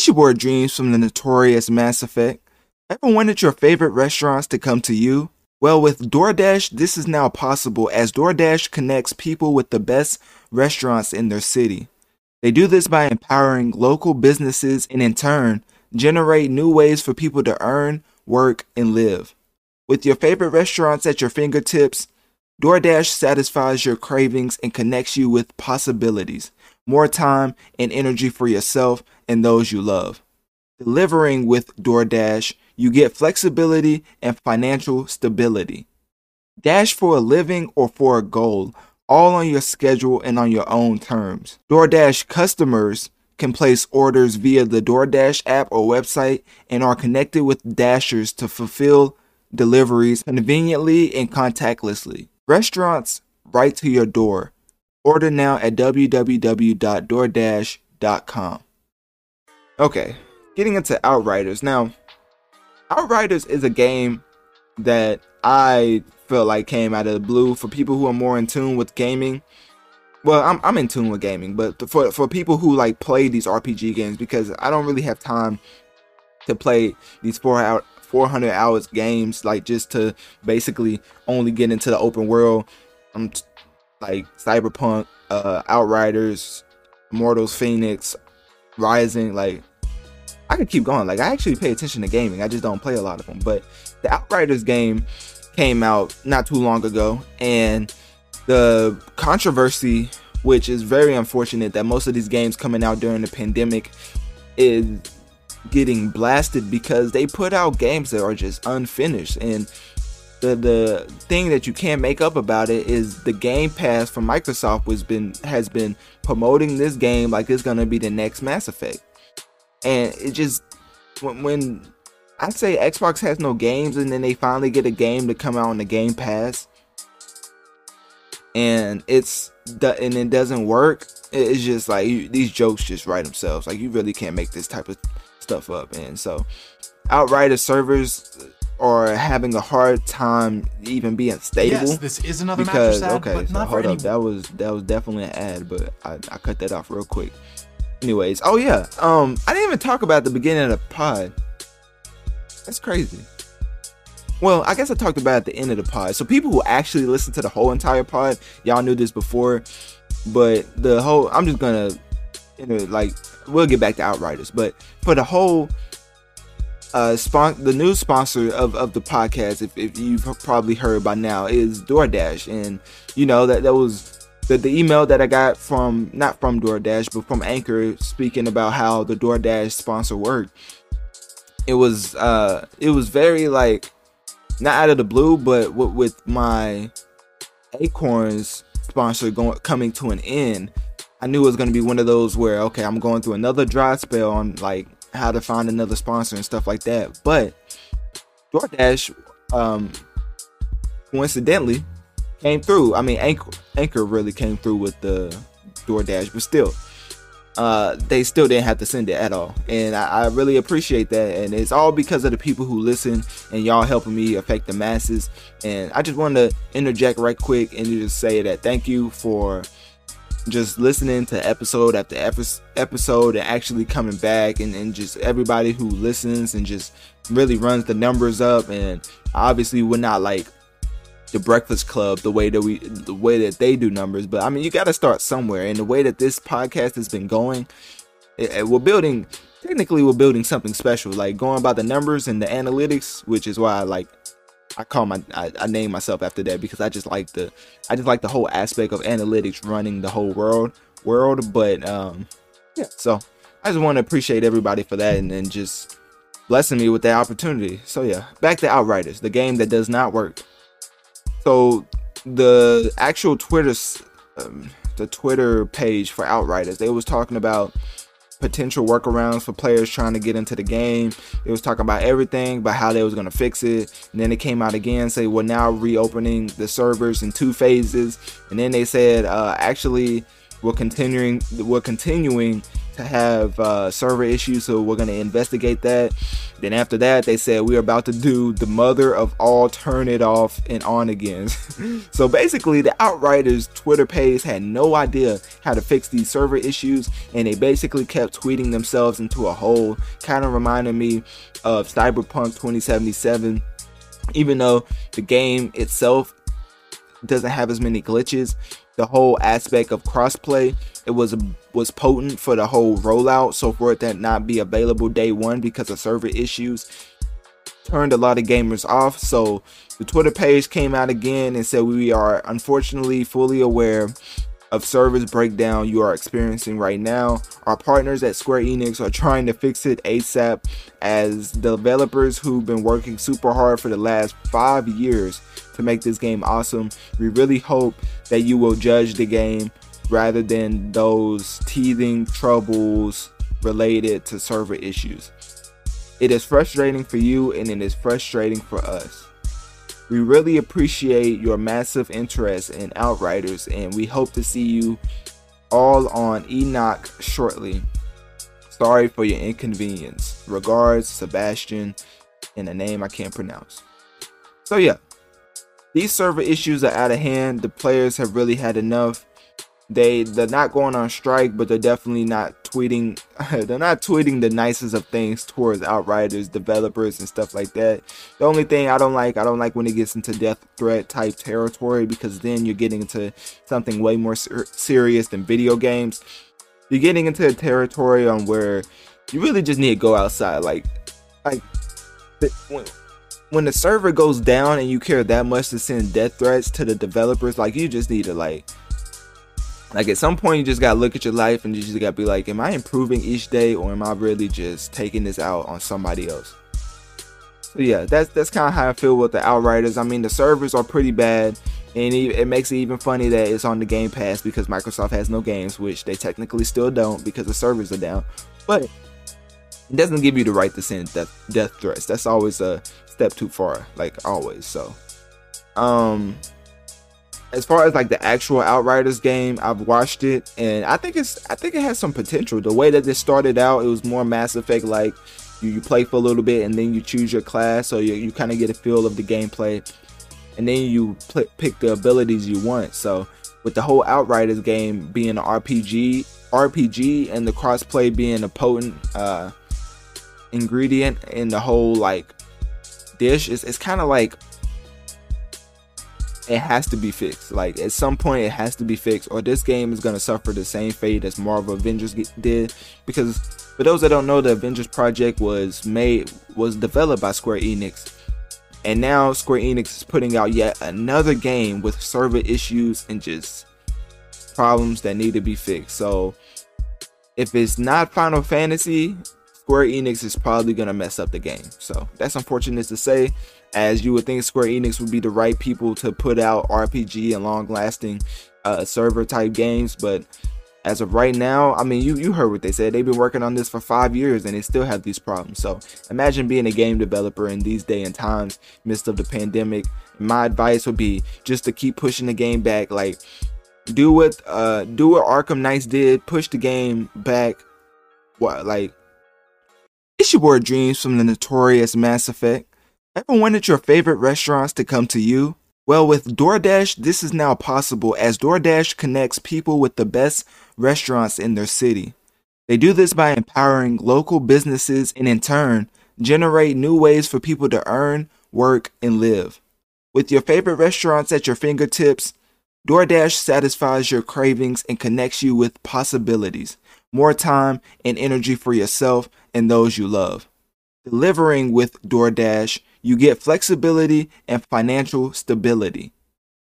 It's your boy Dreamz from the notorious Mass Effect. Ever wanted your favorite restaurants to come to you? Well, with DoorDash, this is now possible as DoorDash connects people with the best restaurants in their city. They do this by empowering local businesses and in turn, generate new ways for people to earn, work, and live. With your favorite restaurants at your fingertips, DoorDash satisfies your cravings and connects you with possibilities, more time and energy for yourself and those you love. Delivering with DoorDash, you get flexibility and financial stability. Dash for a living or for a goal, all on your schedule and on your own terms. DoorDash customers can place orders via the DoorDash app or website and are connected with Dashers to fulfill deliveries conveniently and contactlessly. Restaurants right to your door. Order now at www.doordash.com. Okay, getting into Outriders. Now, Outriders is a game that I feel like came out of the blue for people who are more in tune with gaming. Well, I'm I'm in tune with gaming, but for for people who like play these RPG games because I don't really have time to play these four out 400 hours games like just to basically only get into the open world. I'm like Cyberpunk, uh, Outriders, Immortals Fenyx Rising. Like I could keep going. Like I actually pay attention to gaming. I just don't play a lot of them. But the Outriders game came out not too long ago, and the controversy, which is very unfortunate, that most of these games coming out during the pandemic is getting blasted because they put out games that are just unfinished and the the thing that you can't make up about it is the Game Pass from Microsoft was been has been promoting this game like it's gonna be the next Mass Effect, and it just when, when I say Xbox has no games and then they finally get a game to come out on the Game Pass, and it's and it doesn't work. It's just like you, these jokes just write themselves. Like you really can't make this type of stuff up, and so Outrider servers are having a hard time even being stable. Yes, this is another because ad, okay, so hold up, that was that was definitely an ad, but I, I cut that off real quick. Anyways, oh yeah, um, I didn't even talk about the beginning of the pod. That's crazy. Well, I guess I talked about at the end of the pod. So people who actually listen to the whole entire pod, y'all knew this before, but the whole I'm just gonna, you know, like we'll get back to Outriders, but for the whole uh spon- the new sponsor of, of the podcast if, if you've probably heard by now is DoorDash. And you know that that was the, the email that I got from not from DoorDash but from Anchor speaking about how the DoorDash sponsor worked. It was uh it was very like not out of the blue but with, with my Acorns sponsor going coming to an end I knew it was gonna be one of those where okay, I'm going through another dry spell on like how to find another sponsor and stuff like that. But DoorDash, um, coincidentally, came through. I mean, Anchor, Anchor really came through with the DoorDash, but still, uh, they still didn't have to send it at all. And I, I, really appreciate that. And it's all because of the people who listen and y'all helping me affect the masses. And I just wanted to interject right quick and just say that thank you for just listening to episode after episode and actually coming back and, and just everybody who listens and just really runs the numbers up and obviously we're not like the breakfast club the way that we the way that they do numbers but i mean you got to start somewhere and the way that this podcast has been going it, it, we're building technically we're building something special like going by the numbers and the analytics which is why i like I call my I, I name myself after that because I just like the I just like the whole aspect of analytics running the whole world world. But um yeah, so I just want to appreciate everybody for that and then just blessing me with that opportunity. So yeah, back to Outriders, the game that does not work. So the actual Twitter um, the Twitter page for Outriders, they was talking about potential workarounds for players trying to get into the game. It was talking about everything, about how they was gonna fix it. And then it came out again, say we're now reopening the servers in two phases. And then they said uh, actually we're continuing we're continuing have uh, server issues, so we're gonna investigate that. Then after that, they said we are about to do the mother of all turn it off and on again. so basically, the Outriders Twitter page had no idea how to fix these server issues, and they basically kept tweeting themselves into a hole. Kind of reminded me of Cyberpunk 2077. Even though the game itself doesn't have as many glitches, the whole aspect of crossplay it was was potent for the whole rollout. So for it to not be available day one because of server issues turned a lot of gamers off. So the twitter page came out again and said we are unfortunately fully aware of service breakdown you are experiencing right now. Our partners at Square Enix are trying to fix it ASAP as developers who've been working super hard for the last five years to make this game awesome. We really hope that you will judge the game rather than those teething troubles related to server issues. It is frustrating for you and it is frustrating for us. We really appreciate your massive interest in Outriders and we hope to see you all on Enoch shortly. Sorry for your inconvenience. Regards, Sebastian, and a name I can't pronounce. So, yeah, these server issues are out of hand. The players have really had enough they they're not going on strike, but they're definitely not tweeting. they're not tweeting the nicest of things towards Outriders developers and stuff like that. The only thing I don't like, I don't like when it gets into death threat type territory because then you're getting into something way more ser- serious than video games. You're getting into a territory on where you really just need to go outside, like like. when, when the server goes down and you care that much to send death threats to the developers, like you just need to like like at some point you just gotta look at your life and you just gotta be like am i improving each day or am i really just taking this out on somebody else? So yeah that's that's kind of how i feel with the outriders. I mean the servers are pretty bad and it makes it even funny that it's on the game pass because microsoft has no games which they technically still don't because the servers are down. But it doesn't give you the right to send death, death threats. That's always a step too far like always so um as far as like the actual Outriders game, I've watched it and I think it's I think it has some potential. The way that this started out, it was more Mass Effect like you, you play for a little bit and then you choose your class, so you, you kind of get a feel of the gameplay, and then you pl- pick the abilities you want. So with the whole Outriders game being an RPG, RPG and the crossplay being a potent uh, ingredient in the whole like dish, it's, it's kind of like it has to be fixed. Like at some point, it has to be fixed, or this game is gonna suffer the same fate as Marvel Avengers did. Because for those that don't know, the Avengers project was made was developed by Square Enix, and now Square Enix is putting out yet another game with server issues and just problems that need to be fixed. So if it's not Final Fantasy, Square Enix is probably gonna mess up the game. So that's unfortunate to say as you would think Square Enix would be the right people to put out RPG and long lasting uh, server type games, but as of right now, I mean, you you heard what they said. They've been working on this for five years and they still have these problems. So imagine being a game developer in these day and times, midst of the pandemic. My advice would be just to keep pushing the game back. Like do what uh do what Arkham Knights did, push the game back. What like it's your boy Dreamz from the notorious Mass Effect. Ever wanted your favorite restaurants to come to you? Well, with DoorDash, this is now possible as DoorDash connects people with the best restaurants in their city. They do this by empowering local businesses and, in turn, generate new ways for people to earn, work, and live. With your favorite restaurants at your fingertips, DoorDash satisfies your cravings and connects you with possibilities, more time and energy for yourself and those you love. Delivering with DoorDash you get flexibility and financial stability.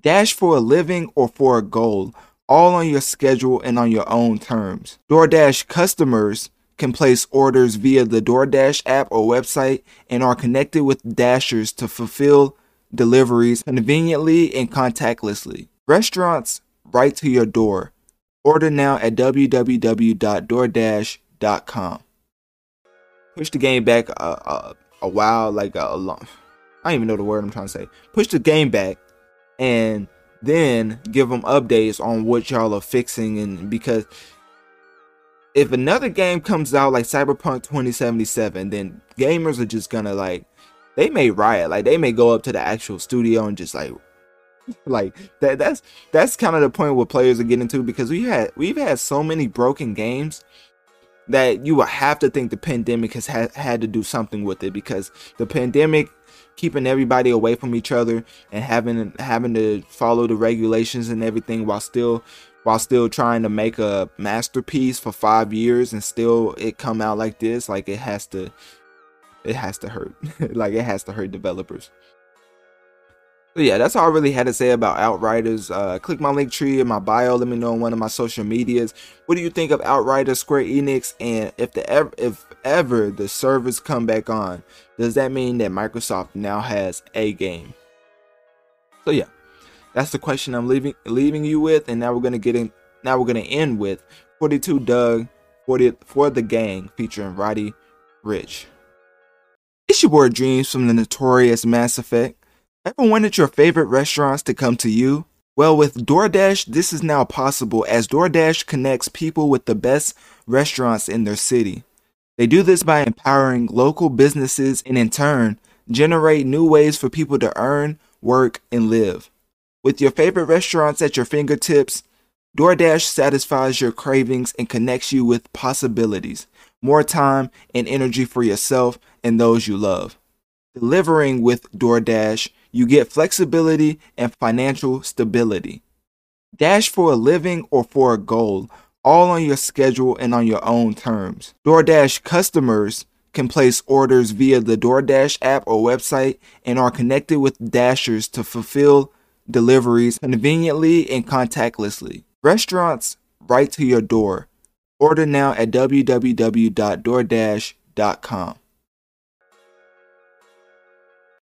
Dash for a living or for a goal, all on your schedule and on your own terms. DoorDash customers can place orders via the DoorDash app or website and are connected with Dashers to fulfill deliveries conveniently and contactlessly. Restaurants right to your door. Order now at www.doordash.com. Push the game back uh, uh, a while, like a, a long. I don't even know the word I'm trying to say. Push the game back, and then give them updates on what y'all are fixing, and because if another game comes out like Cyberpunk 2077, then gamers are just gonna like they may riot. Like they may go up to the actual studio and just like like that that's that's kind of the point where players are getting to because we had we've had so many broken games that you would have to think the pandemic has ha- had to do something with it because the pandemic keeping everybody away from each other and having having to follow the regulations and everything while still while still trying to make a masterpiece for 5 years and still it come out like this like it has to it has to hurt. Like it has to hurt developers so yeah, that's all I really had to say about Outriders. Uh, click my link tree in my bio. Let me know on one of my social medias. What do you think of Outriders, Square Enix, and if the ever if ever the servers come back on, does that mean that Microsoft now has a game? So yeah, that's the question I'm leaving leaving you with, and now we're gonna get in. Now we're gonna end with 42 Dugg 40 for the gang featuring Roddy Rich. It's your boy Dreamz from the notorious Mass Effect. Ever wanted your favorite restaurants to come to you? Well, with DoorDash, this is now possible as DoorDash connects people with the best restaurants in their city. They do this by empowering local businesses and, in turn, generate new ways for people to earn, work, and live. With your favorite restaurants at your fingertips, DoorDash satisfies your cravings and connects you with possibilities, more time and energy for yourself and those you love. Delivering with DoorDash you get flexibility and financial stability. Dash for a living or for a goal, all on your schedule and on your own terms. DoorDash customers can place orders via the DoorDash app or website and are connected with Dashers to fulfill deliveries conveniently and contactlessly. Restaurants right to your door. Order now at www.doordash.com.